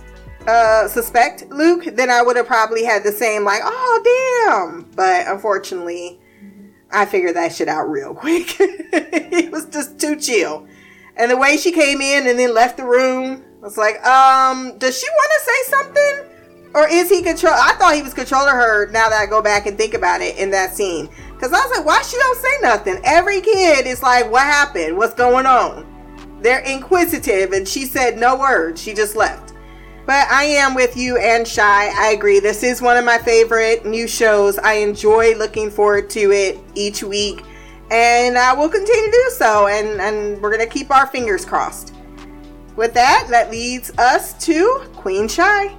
uh suspect Luke, then I would have probably had the same like, oh damn. But unfortunately, I figured that shit out real quick. [LAUGHS] it was just too chill. And the way she came in and then left the room, I was like, um, does she want to say something? Or is he control? I thought he was controlling her. Now that I go back and think about it in that scene, because I was like, why she don't say nothing? Every kid is like, what happened? What's going on? They're inquisitive, and she said no word. She just left. But I am with you and Shy. I agree. This is one of my favorite new shows. I enjoy looking forward to it each week, and I will continue to do so. And and we're gonna keep our fingers crossed. With that, that leads us to Queen Shy.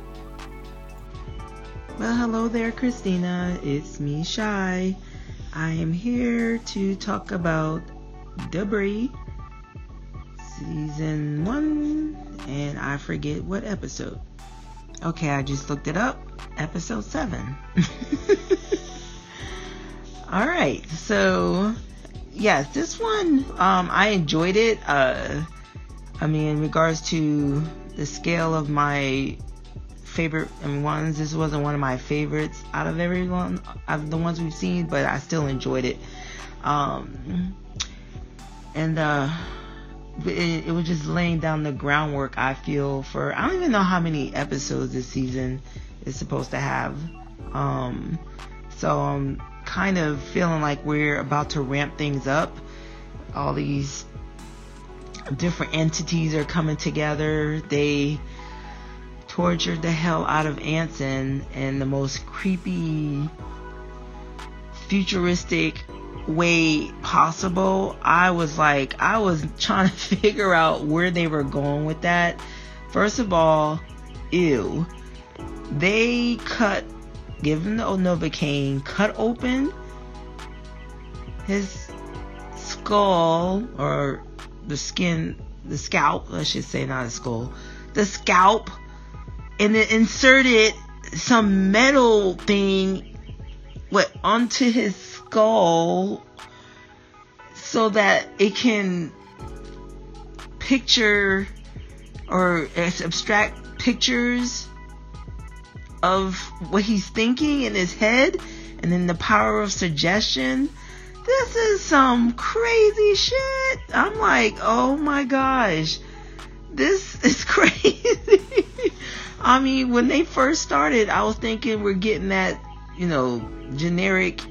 Well, hello there, Christina. It's me, Shy. I am here to talk about Debris, season one, and I forget what episode. Okay, I just looked it up. Episode seven. [LAUGHS] All right, so yes, this one um, I enjoyed it. Uh, I mean, in regards to the scale of my favorite ones. This wasn't one of my favorites out of everyone of the ones we've seen, but I still enjoyed it. Um, and uh, it, it was just laying down the groundwork. I feel for I don't even know how many episodes this season is supposed to have. Um, so I'm kind of feeling like we're about to ramp things up. All these different entities are coming together. They tortured the hell out of Anson in the most creepy, futuristic way possible. I was like, I was [LAUGHS] trying to figure out where they were going with that. First of all, ew. They cut, give him the Novocaine, cut open his skull or the skin, the scalp, I should say, not a skull, the scalp and then inserted some metal thing what onto his skull so that it can picture or abstract pictures of what he's thinking in his head and then the power of suggestion this is some crazy shit i'm like oh my gosh this [LAUGHS] is crazy I mean, when they first started, I was thinking we're getting that, you know, generic,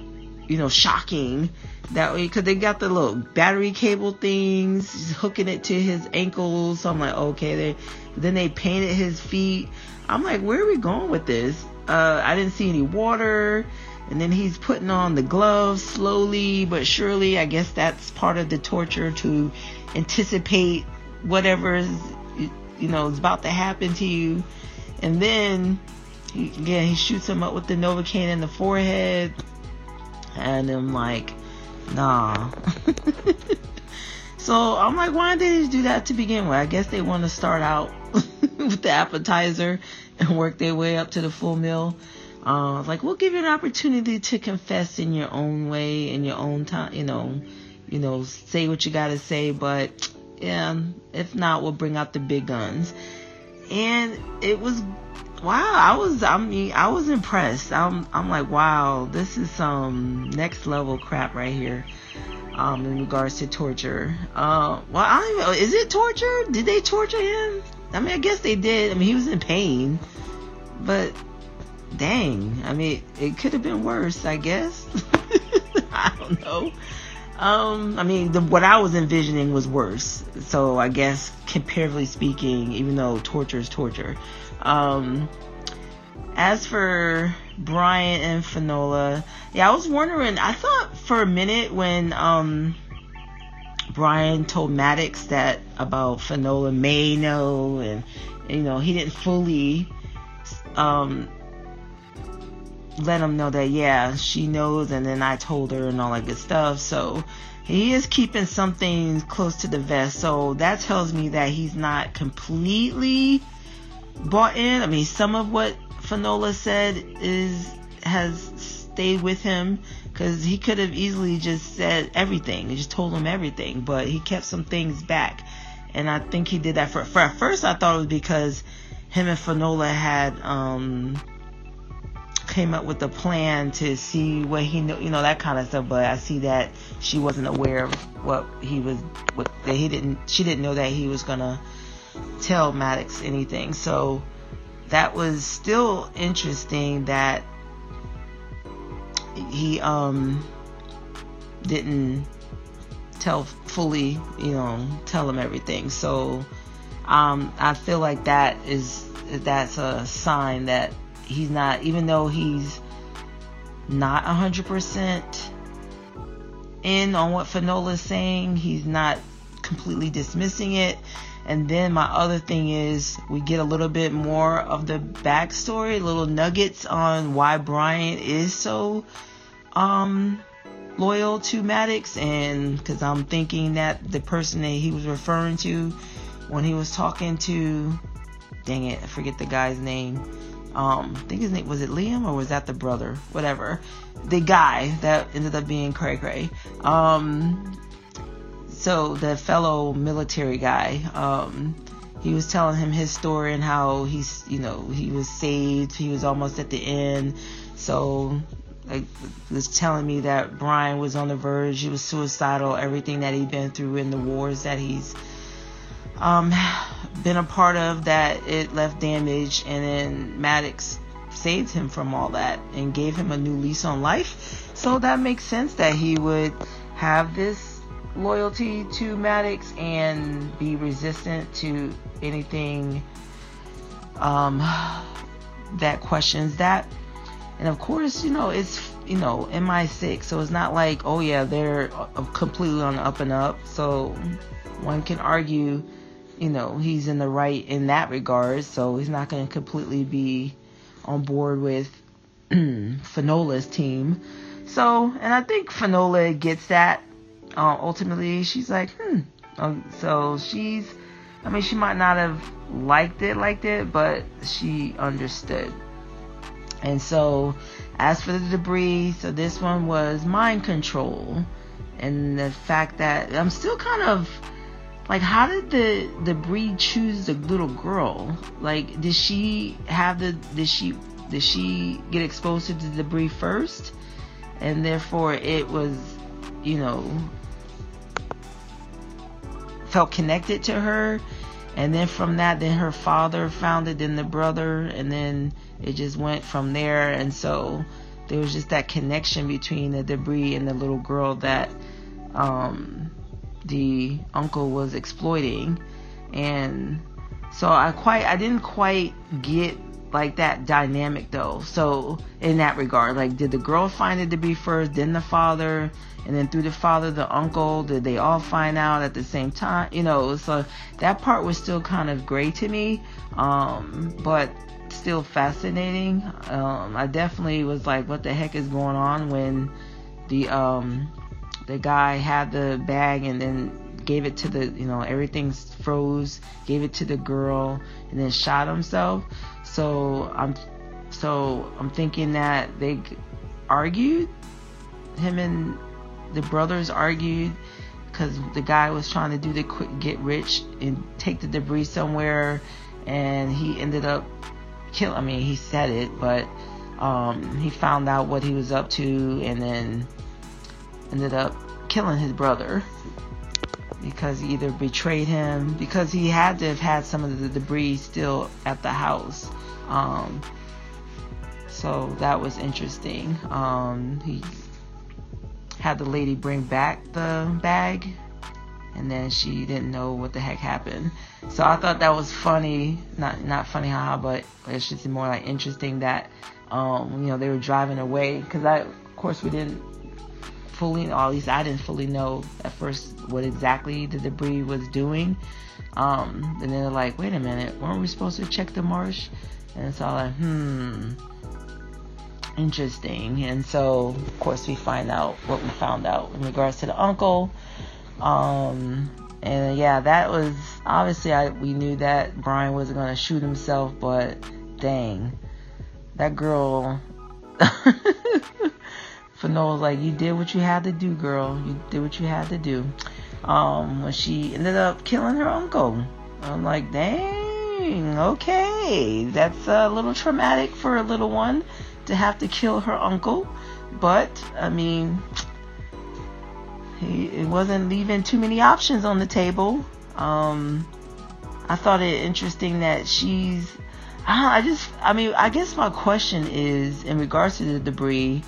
you know, shocking that way because they got the little battery cable things hooking it to his ankles. So I'm like, okay. They then they painted his feet. I'm like, where are we going with this? Uh, I didn't see any water. And then he's putting on the gloves slowly but surely. I guess that's part of the torture to anticipate whatever is, you know is about to happen to you. And then, he, again, he shoots him up with the Novocaine in the forehead. And I'm like, nah. [LAUGHS] so I'm like, why did they do that to begin with? I guess they want to start out [LAUGHS] with the appetizer and work their way up to the full meal. Uh, like we'll give you an opportunity to confess in your own way, in your own time, you know, you know, say what you gotta say, but yeah, if not, we'll bring out the big guns. And it was wow, I was I mean I was impressed. I'm I'm like wow, this is some next level crap right here. Um, in regards to torture. Uh, well, I don't even. Is it torture? Did they torture him? I mean, I guess they did. I mean, he was in pain, but dang, I mean, it could have been worse. I guess. [LAUGHS] I don't know. Um, I mean, the, what I was envisioning was worse. So I guess comparatively speaking, even though torture is torture, um, as for Bryan and Finola, yeah, I was wondering. I thought for a minute when um, Bryan told Maddox that about Finola may know, and you know he didn't fully um, let him know that yeah she knows, and then I told her and all that good stuff. So he is keeping something close to the vest. So that tells me that he's not completely bought in. I mean, some of what Finola said is has stayed with him because he could have easily just said everything, just told him everything, but he kept some things back, and I think he did that for. For at first, I thought it was because him and Finola had um came up with a plan to see what he knew, you know, that kind of stuff. But I see that she wasn't aware of what he was, what that he didn't, she didn't know that he was gonna tell Maddox anything. So that was still interesting that he um didn't tell fully, you know, tell him everything. So um I feel like that is that's a sign that he's not even though he's not 100% in on what Finola is saying, he's not completely dismissing it and then my other thing is we get a little bit more of the backstory, little nuggets on why Bryan is so um loyal to Maddox and because I'm thinking that the person that he was referring to when he was talking to dang it, I forget the guy's name. Um, I think his name was it Liam or was that the brother? Whatever. The guy that ended up being Cray Cray. Um, so the fellow military guy, um, he was telling him his story and how he's, you know, he was saved. He was almost at the end. So, like, was telling me that Bryan was on the verge. He was suicidal. Everything that he'd been through in the wars that he's um, been a part of, that it left damage. And then Maddox saved him from all that and gave him a new lease on life. So that makes sense that he would have this loyalty to Maddox and be resistant to anything um, that questions that. And of course, you know, it's, you know, MI6, so it's not like, oh yeah, they're completely on the up and up. So one can argue, you know, he's in the right in that regard, so he's not going to completely be on board with [CLEARS THROAT] Finola's team. So, and I think Finola gets that uh, ultimately she's like, hmm. Um, so she's, I mean, she might not have liked it liked it, but she understood. And so, as for the debris, so this one was mind control, and the fact that I'm still kind of like, how did the the debris choose the little girl? Like, did she have the? Did she? Did she get exposed to the debris first, and therefore it was, you know, felt connected to her and then from that then her father found it then the brother and then it just went from there and so there was just that connection between the debris and the little girl that um, the uncle was exploiting. And so I quite I didn't quite get like that dynamic though. So in that regard like did the girl find it to be first then the father and then through the father the uncle? Did they all find out at the same time? You know so that part was still kind of gray to me um, but still fascinating. Um, i definitely was like what the heck is going on when the um, the guy had the bag and then gave it to the you know everything froze gave it to the girl and then shot himself so I'm So I'm thinking that they argued. Him and the brothers argued because the guy was trying to do the quick get rich and take the debris somewhere, and he ended up kill. I mean, he said it, but um, he found out what he was up to, and then ended up killing his brother because he either betrayed him because he had to have had some of the debris still at the house. Um, so that was interesting. Um, he had the lady bring back the bag and then she didn't know what the heck happened. So I thought that was funny, not not funny, haha, but it's just more like interesting that um, you know they were driving away because I, of course, we didn't fully, or at least I didn't fully know at first what exactly the debris was doing. Um, and then they're like, wait a minute, weren't we supposed to check the marsh? And it's all like, hmm, interesting. And so, of course, we find out what we found out in regards to the uncle. Um, and yeah, that was obviously I, we knew that Bryan wasn't gonna shoot himself, but dang, that girl. [LAUGHS] Finola's like, you did what you had to do, girl. You did what you had to do. Um, when she ended up killing her uncle, I'm like, dang, okay, that's a little traumatic for a little one to have to kill her uncle. But I mean, he it wasn't leaving too many options on the table. Um, I thought it interesting that she's. I just, I mean, I guess my question is in regards to the debris.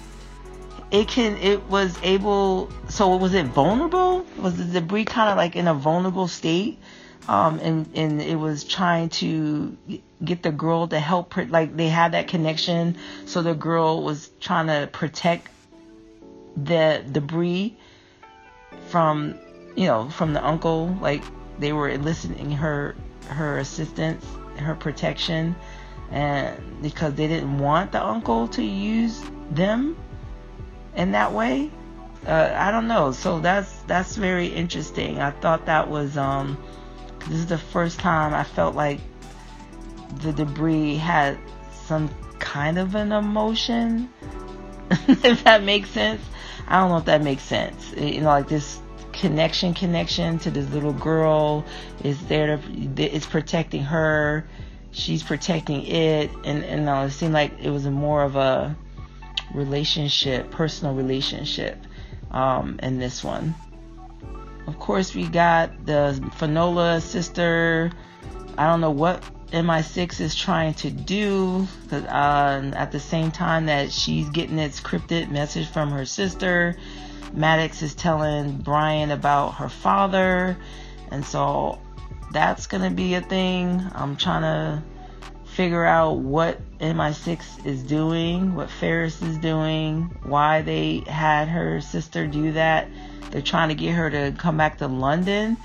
It can, it was able. So was it vulnerable? Was the debris kind of like in a vulnerable state? Um, and and it was trying to get the girl to help. Like they had that connection, so the girl was trying to protect the debris from you know from the uncle like they were eliciting her her assistance her protection and because they didn't want the uncle to use them in that way? Uh, i don't know. So that's that's very interesting. I thought that was um this is the first time i felt like the debris had some kind of an emotion [LAUGHS] if that makes sense. I don't know if that makes sense. You know, like this connection, connection to this little girl is there to, it's protecting her. She's protecting it, and and uh, it seemed like it was more of a relationship, personal relationship, um, in this one. Of course, we got the Finola sister. I don't know what MI6 is trying to do uh, at the same time that she's getting its cryptic message from her sister. Maddox is telling Bryan about her father, and so that's gonna be a thing. I'm trying to figure out what MI6 is doing, what Ferris is doing, why they had her sister do that. They're trying to get her to come back to London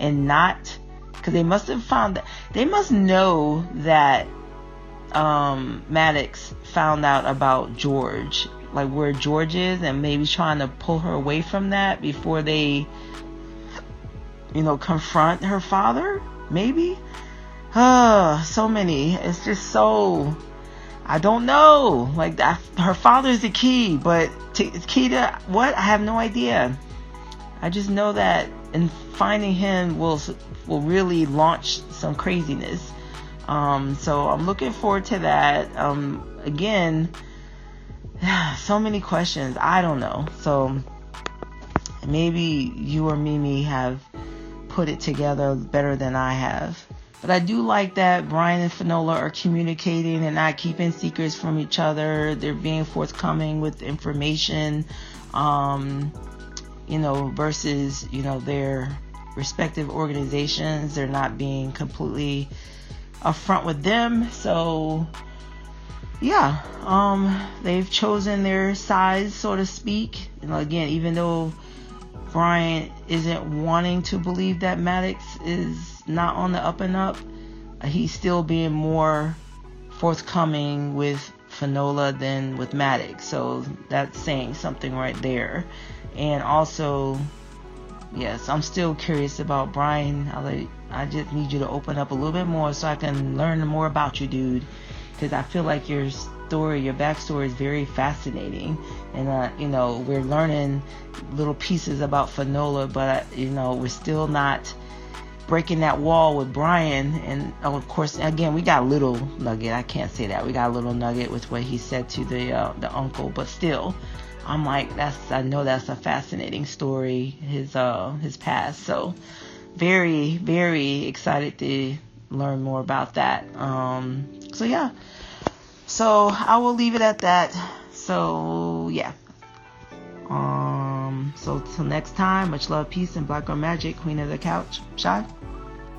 and not because they must have found that they must know that um, Maddox found out about George, like where George is, and maybe trying to pull her away from that before they, you know, confront her father. Maybe. Uh, so many. It's just so. I don't know. Like that, her father is the key, but to, key to what? I have no idea. I just know that and finding him will will really launch some craziness. Um, so I'm looking forward to that. Um, again, [SIGHS] so many questions. I don't know. So maybe you or Mimi have put it together better than I have. But I do like that Bryan and Finola are communicating and not keeping secrets from each other. They're being forthcoming with information. Um, you know, versus, you know, their respective organizations. They're not being completely upfront with them. So, yeah, um, they've chosen their size, so to speak. And again, even though Bryan isn't wanting to believe that Maddox is not on the up and up, he's still being more forthcoming with Finola than with Maddox. So that's saying something right there. And also yes i'm still curious about bryan. I like i just need you to open up a little bit more so i can learn more about you dude. Because i feel like you're story, your backstory is very fascinating, and uh, you know we're learning little pieces about Finola, but uh, you know we're still not breaking that wall with Bryan. And of course, again, we got little nugget. I can't say that we got a little nugget with what he said to the uh, the uncle, but still, I'm like, that's I know that's a fascinating story. His uh his past. So very very excited to learn more about that. Um, so yeah. So I will leave it at that. So yeah. Um. Um, so till next time, much love, peace, and black girl magic. Queen of the couch, Shy.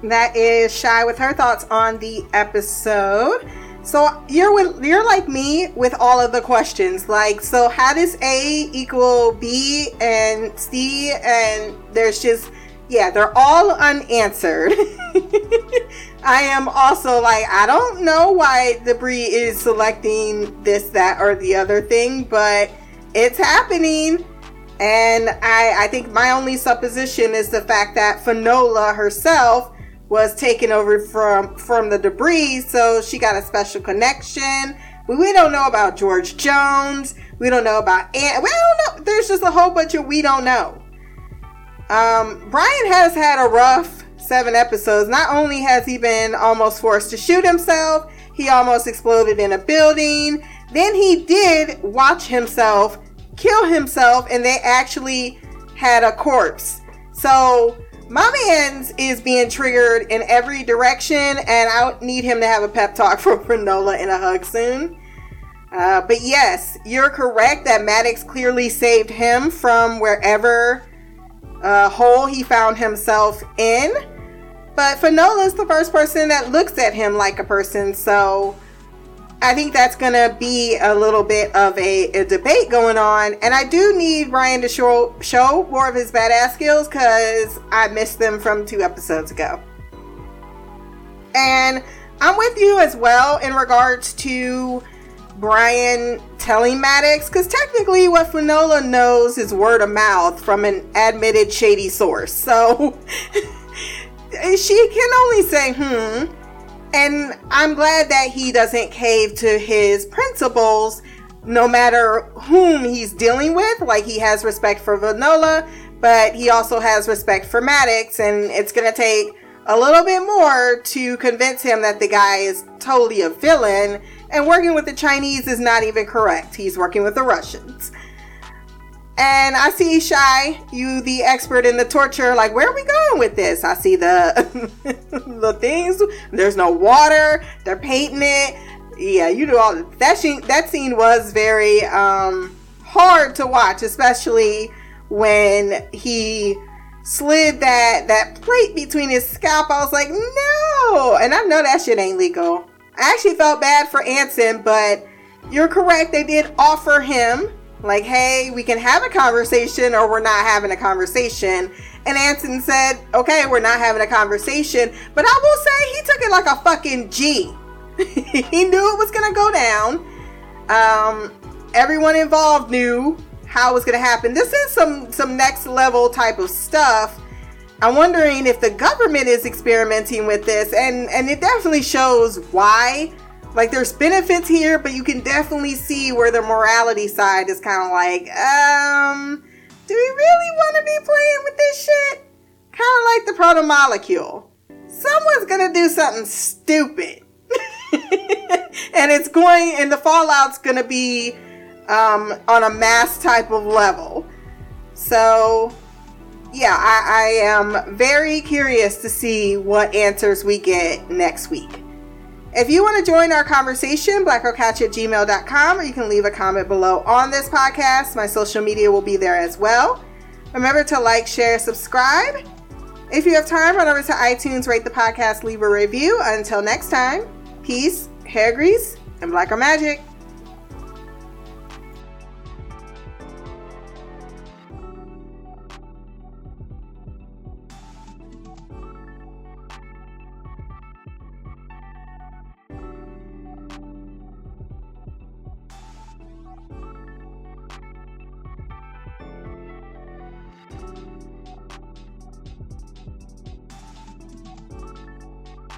That is Shy with her thoughts on the episode. So you're with, you're like me with all of the questions. Like, so how does A equal B and C? And there's just yeah, they're all unanswered. [LAUGHS] I am also like, I don't know why Debris is selecting this, that, or the other thing, but it's happening. And I, I think my only supposition is the fact that Finola herself was taken over from from the debris, so she got a special connection. We, we don't know about George Jones. We don't know about Ant. We don't know. There's just a whole bunch of we don't know. Um, Bryan has had a rough seven episodes. Not only has he been almost forced to shoot himself, he almost exploded in a building. Then he did watch himself kill himself, and they actually had a corpse. So my man's is being triggered in every direction, and I need him to have a pep talk [LAUGHS] for Finola and a hug soon. Uh, but yes, you're correct that Maddox clearly saved him from wherever uh, hole he found himself in. But Finola is the first person that looks at him like a person, so I think that's going to be a little bit of a, a, debate going on. And I do need Ryan to show, show more of his badass skills because I missed them from two episodes ago. And I'm with you as well in regards to Bryan telling Maddox, because technically what Finola knows is word of mouth from an admitted shady source. So [LAUGHS] she can only say, hmm. And I'm glad that he doesn't cave to his principles no matter whom he's dealing with. Like he has respect for Finola, but he also has respect for Maddox, and it's going to take a little bit more to convince him that the guy is totally a villain and working with the Chinese is not even correct. He's working with the Russians. And I see Shy, you the expert in the torture, like where are we going with this? I see the [LAUGHS] the things. There's no water. They're painting it. Yeah, you do all that. Scene, that scene was very um, hard to watch, especially when he slid that that plate between his scalp. I was like, no, and I know that shit ain't legal. I actually felt bad for Anson, but you're correct. They did offer him, like, hey, we can have a conversation or we're not having a conversation. And Anson said, okay, we're not having a conversation. But I will say he took it like a fucking G. [LAUGHS] he knew it was going to go down. Um, everyone involved knew how it was going to happen. This is some, some next level type of stuff I'm wondering if the government is experimenting with this, and and it definitely shows why. Like there's benefits here, but you can definitely see where the morality side is kind of like, um, do we really want to be playing with this shit? Kind of like the proto molecule. Someone's gonna do something stupid, [LAUGHS] and it's going, and the fallout's gonna be um, on a mass type of level. So yeah, I, I am very curious to see what answers we get next week. If you want to join our conversation, blackgirlcouch at gmail.com, or you can leave a comment below on this podcast. My social media will be there as well. Remember to like, share, subscribe. If you have time, run over to iTunes, rate the podcast, leave a review. Until next time, peace, hair grease, and black girl magic.